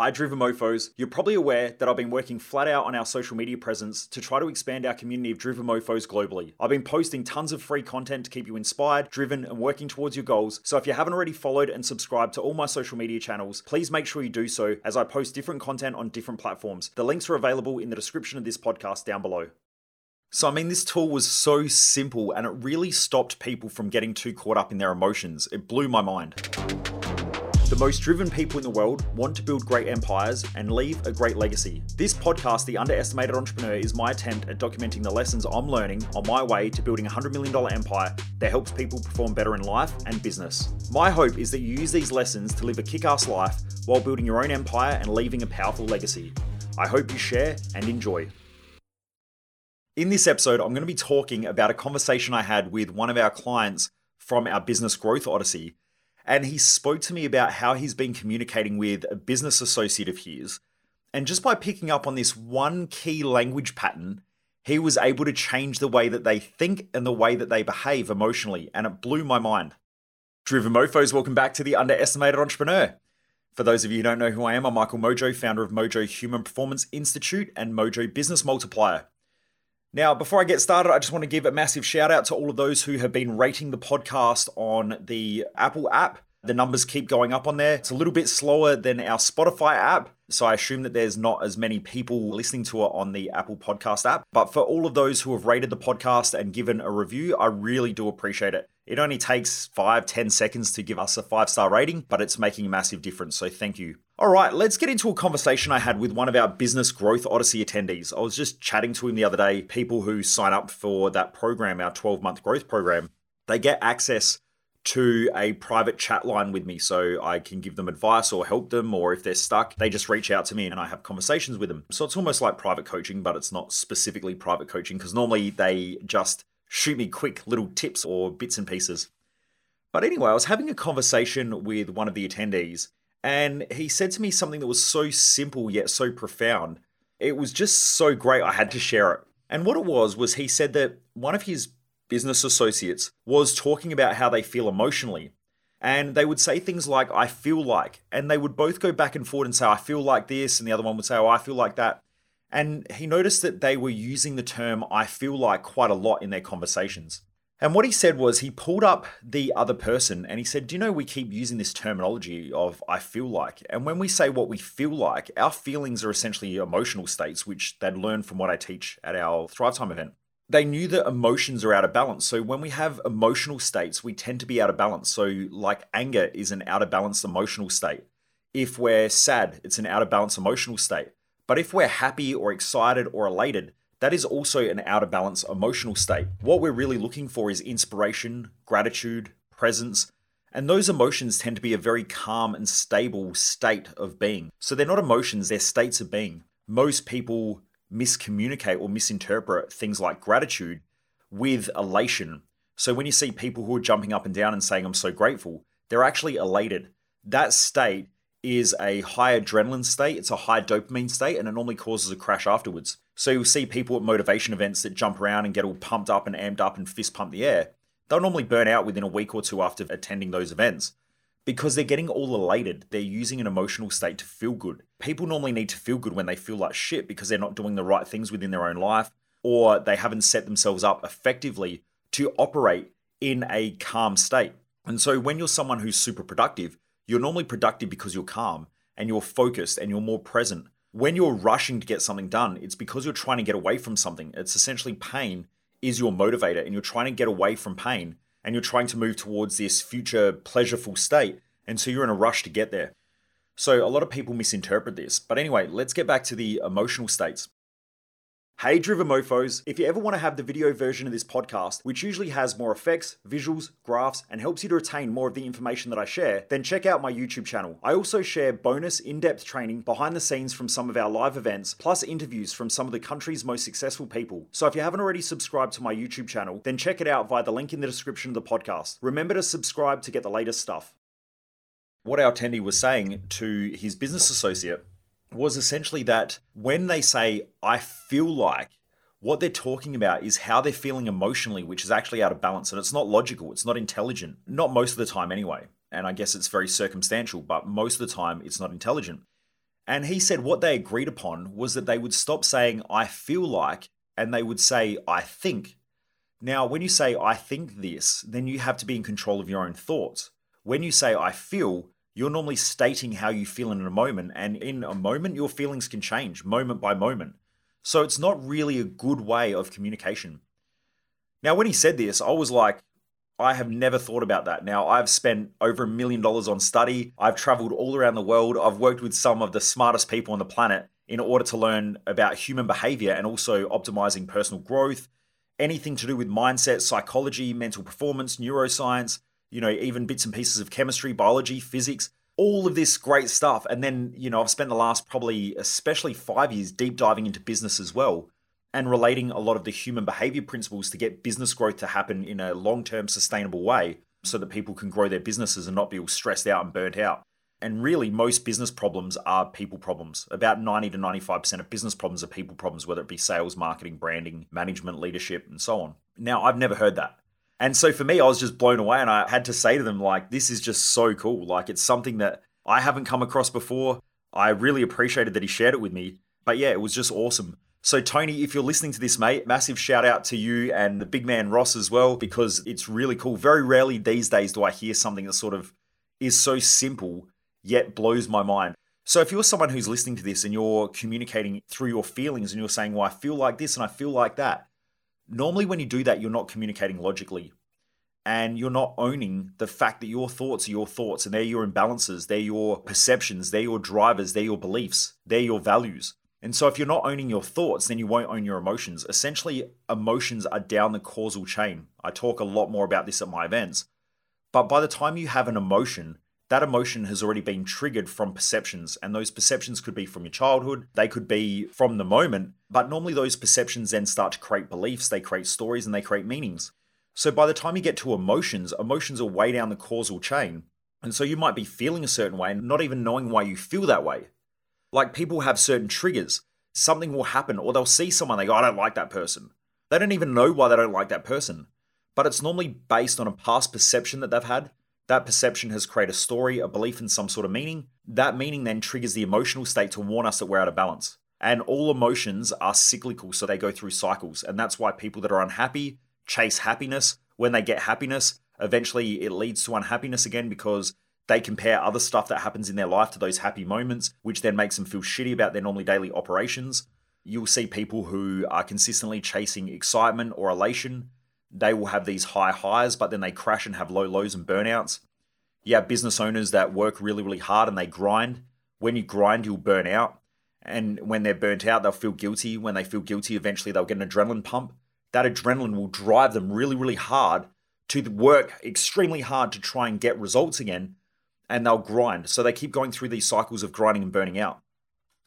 Hi, Driven Mofos. You're probably aware that I've been working flat out on our social media presence to try to expand our community of Driven Mofos globally. I've been posting tons of free content to keep you inspired, driven, and working towards your goals. So if you haven't already followed and subscribed to all my social media channels, please make sure you do so as I post different content on different platforms. The links are available in the description of this podcast down below. So, I mean, this tool was so simple and it really stopped people from getting too caught up in their emotions. It blew my mind. The most driven people in the world want to build great empires and leave a great legacy. This podcast, The Underestimated Entrepreneur, is my attempt at documenting the lessons I'm learning on my way to building a $100 million empire that helps people perform better in life and business. My hope is that you use these lessons to live a kick ass life while building your own empire and leaving a powerful legacy. I hope you share and enjoy. In this episode, I'm going to be talking about a conversation I had with one of our clients from our Business Growth Odyssey and he spoke to me about how he's been communicating with a business associate of his. And just by picking up on this one key language pattern, he was able to change the way that they think and the way that they behave emotionally, and it blew my mind. Driven Mofos, welcome back to the Underestimated Entrepreneur. For those of you who don't know who I am, I'm Michael Mojo, founder of Mojo Human Performance Institute and Mojo Business Multiplier. Now, before I get started, I just want to give a massive shout out to all of those who have been rating the podcast on the Apple app. The numbers keep going up on there. It's a little bit slower than our Spotify app. So I assume that there's not as many people listening to it on the Apple Podcast app. But for all of those who have rated the podcast and given a review, I really do appreciate it. It only takes five, ten seconds to give us a five star rating, but it's making a massive difference. So thank you. All right, let's get into a conversation I had with one of our Business Growth Odyssey attendees. I was just chatting to him the other day. People who sign up for that program, our 12 month growth program, they get access to a private chat line with me so I can give them advice or help them, or if they're stuck, they just reach out to me and I have conversations with them. So it's almost like private coaching, but it's not specifically private coaching because normally they just shoot me quick little tips or bits and pieces. But anyway, I was having a conversation with one of the attendees and he said to me something that was so simple yet so profound. It was just so great, I had to share it. And what it was, was he said that one of his business associates was talking about how they feel emotionally. And they would say things like, I feel like. And they would both go back and forth and say, I feel like this. And the other one would say, Oh, I feel like that. And he noticed that they were using the term I feel like quite a lot in their conversations. And what he said was he pulled up the other person and he said, Do you know we keep using this terminology of I feel like? And when we say what we feel like, our feelings are essentially emotional states, which they'd learned from what I teach at our Thrive Time event. They knew that emotions are out of balance. So when we have emotional states, we tend to be out of balance. So, like anger is an out of balance emotional state. If we're sad, it's an out of balance emotional state. But if we're happy or excited or elated, that is also an out of balance emotional state. What we're really looking for is inspiration, gratitude, presence, and those emotions tend to be a very calm and stable state of being. So they're not emotions, they're states of being. Most people miscommunicate or misinterpret things like gratitude with elation. So when you see people who are jumping up and down and saying, I'm so grateful, they're actually elated. That state is a high adrenaline state, it's a high dopamine state, and it normally causes a crash afterwards. So you'll see people at motivation events that jump around and get all pumped up and amped up and fist pump the air. They'll normally burn out within a week or two after attending those events because they're getting all elated. They're using an emotional state to feel good. People normally need to feel good when they feel like shit because they're not doing the right things within their own life or they haven't set themselves up effectively to operate in a calm state. And so when you're someone who's super productive, you're normally productive because you're calm and you're focused and you're more present when you're rushing to get something done, it's because you're trying to get away from something. It's essentially pain is your motivator, and you're trying to get away from pain and you're trying to move towards this future pleasureful state. And so you're in a rush to get there. So a lot of people misinterpret this. But anyway, let's get back to the emotional states. Hey Driven Mofos, if you ever want to have the video version of this podcast, which usually has more effects, visuals, graphs, and helps you to retain more of the information that I share, then check out my YouTube channel. I also share bonus in-depth training behind the scenes from some of our live events, plus interviews from some of the country's most successful people. So if you haven't already subscribed to my YouTube channel, then check it out via the link in the description of the podcast. Remember to subscribe to get the latest stuff. What our attendee was saying to his business associate was essentially that when they say, I feel like, what they're talking about is how they're feeling emotionally, which is actually out of balance. And it's not logical, it's not intelligent. Not most of the time, anyway. And I guess it's very circumstantial, but most of the time, it's not intelligent. And he said what they agreed upon was that they would stop saying, I feel like, and they would say, I think. Now, when you say, I think this, then you have to be in control of your own thoughts. When you say, I feel, you're normally stating how you feel in a moment. And in a moment, your feelings can change moment by moment. So it's not really a good way of communication. Now, when he said this, I was like, I have never thought about that. Now, I've spent over a million dollars on study. I've traveled all around the world. I've worked with some of the smartest people on the planet in order to learn about human behavior and also optimizing personal growth, anything to do with mindset, psychology, mental performance, neuroscience, you know, even bits and pieces of chemistry, biology, physics, all of this great stuff. And then, you know, I've spent the last probably, especially five years, deep diving into business as well and relating a lot of the human behavior principles to get business growth to happen in a long term sustainable way so that people can grow their businesses and not be all stressed out and burnt out. And really, most business problems are people problems. About 90 to 95% of business problems are people problems, whether it be sales, marketing, branding, management, leadership, and so on. Now, I've never heard that. And so for me, I was just blown away and I had to say to them, like, this is just so cool. Like, it's something that I haven't come across before. I really appreciated that he shared it with me. But yeah, it was just awesome. So, Tony, if you're listening to this, mate, massive shout out to you and the big man Ross as well, because it's really cool. Very rarely these days do I hear something that sort of is so simple yet blows my mind. So, if you're someone who's listening to this and you're communicating through your feelings and you're saying, Well, I feel like this and I feel like that, normally when you do that, you're not communicating logically and you're not owning the fact that your thoughts are your thoughts and they're your imbalances, they're your perceptions, they're your drivers, they're your beliefs, they're your values. And so, if you're not owning your thoughts, then you won't own your emotions. Essentially, emotions are down the causal chain. I talk a lot more about this at my events. But by the time you have an emotion, that emotion has already been triggered from perceptions. And those perceptions could be from your childhood, they could be from the moment. But normally, those perceptions then start to create beliefs, they create stories, and they create meanings. So, by the time you get to emotions, emotions are way down the causal chain. And so, you might be feeling a certain way and not even knowing why you feel that way. Like people have certain triggers. Something will happen, or they'll see someone, they go, I don't like that person. They don't even know why they don't like that person. But it's normally based on a past perception that they've had. That perception has created a story, a belief in some sort of meaning. That meaning then triggers the emotional state to warn us that we're out of balance. And all emotions are cyclical, so they go through cycles. And that's why people that are unhappy chase happiness. When they get happiness, eventually it leads to unhappiness again because they compare other stuff that happens in their life to those happy moments, which then makes them feel shitty about their normally daily operations. You'll see people who are consistently chasing excitement or elation. They will have these high highs, but then they crash and have low lows and burnouts. You have business owners that work really, really hard and they grind. When you grind, you'll burn out. And when they're burnt out, they'll feel guilty. When they feel guilty, eventually they'll get an adrenaline pump. That adrenaline will drive them really, really hard to work extremely hard to try and get results again and they'll grind. So they keep going through these cycles of grinding and burning out.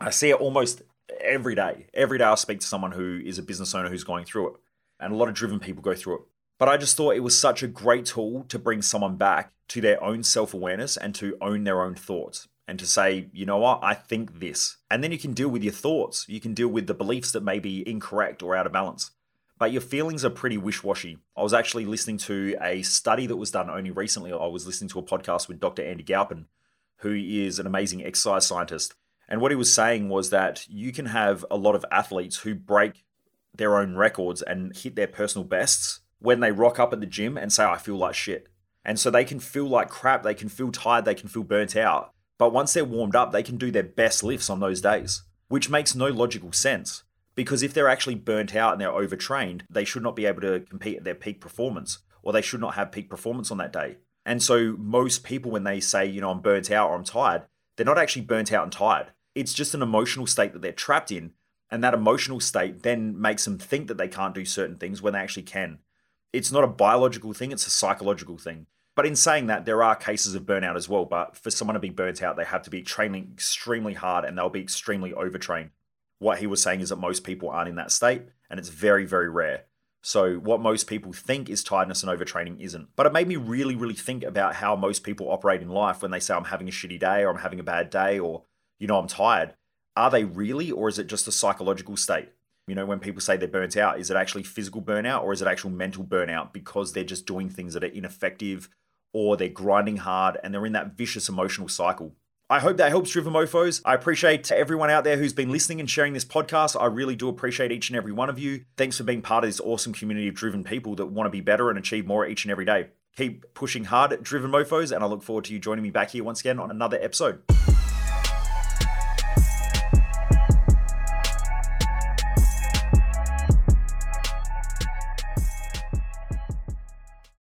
I see it almost every day. Every day I speak to someone who is a business owner who's going through it. And a lot of driven people go through it. But I just thought it was such a great tool to bring someone back to their own self awareness and to own their own thoughts and to say, you know what, I think this. And then you can deal with your thoughts. You can deal with the beliefs that may be incorrect or out of balance but your feelings are pretty wish washy. I was actually listening to a study that was done only recently. I was listening to a podcast with Dr. Andy Galpin, who is an amazing exercise scientist. And what he was saying was that you can have a lot of athletes who break their own records and hit their personal bests when they rock up at the gym and say, I feel like shit. And so they can feel like crap, they can feel tired, they can feel burnt out. But once they're warmed up, they can do their best lifts on those days, which makes no logical sense because if they're actually burnt out and they're overtrained, they should not be able to compete at their peak performance, or they should not have peak performance on that day. And so, most people, when they say, you know, I'm burnt out or I'm tired, they're not actually burnt out and tired. It's just an emotional state that they're trapped in. And that emotional state then makes them think that they can't do certain things when they actually can. It's not a biological thing, it's a psychological thing. But in saying that, there are cases of burnout as well. But for someone to be burnt out, they have to be training extremely hard and they'll be extremely overtrained what he was saying is that most people aren't in that state and it's very, very rare. So, what most people think is tiredness and overtraining isn't. But it made me really, really think about how most people operate in life when they say, I'm having a shitty day or I'm having a bad day or, you know, I'm tired. Are they really, or is it just a psychological state? You know, when people say they're burnt out, is it actually physical burnout or is it actual mental burnout because they're just doing things that are ineffective or they're grinding hard and they're in that vicious emotional cycle? I hope that helps Driven Mofos. I appreciate everyone out there who's been listening and sharing this podcast. I really do appreciate each and every one of you. Thanks for being part of this awesome community of driven people that want to be better and achieve more each and every day. Keep pushing hard, Driven Mofos, and I look forward to you joining me back here once again on another episode.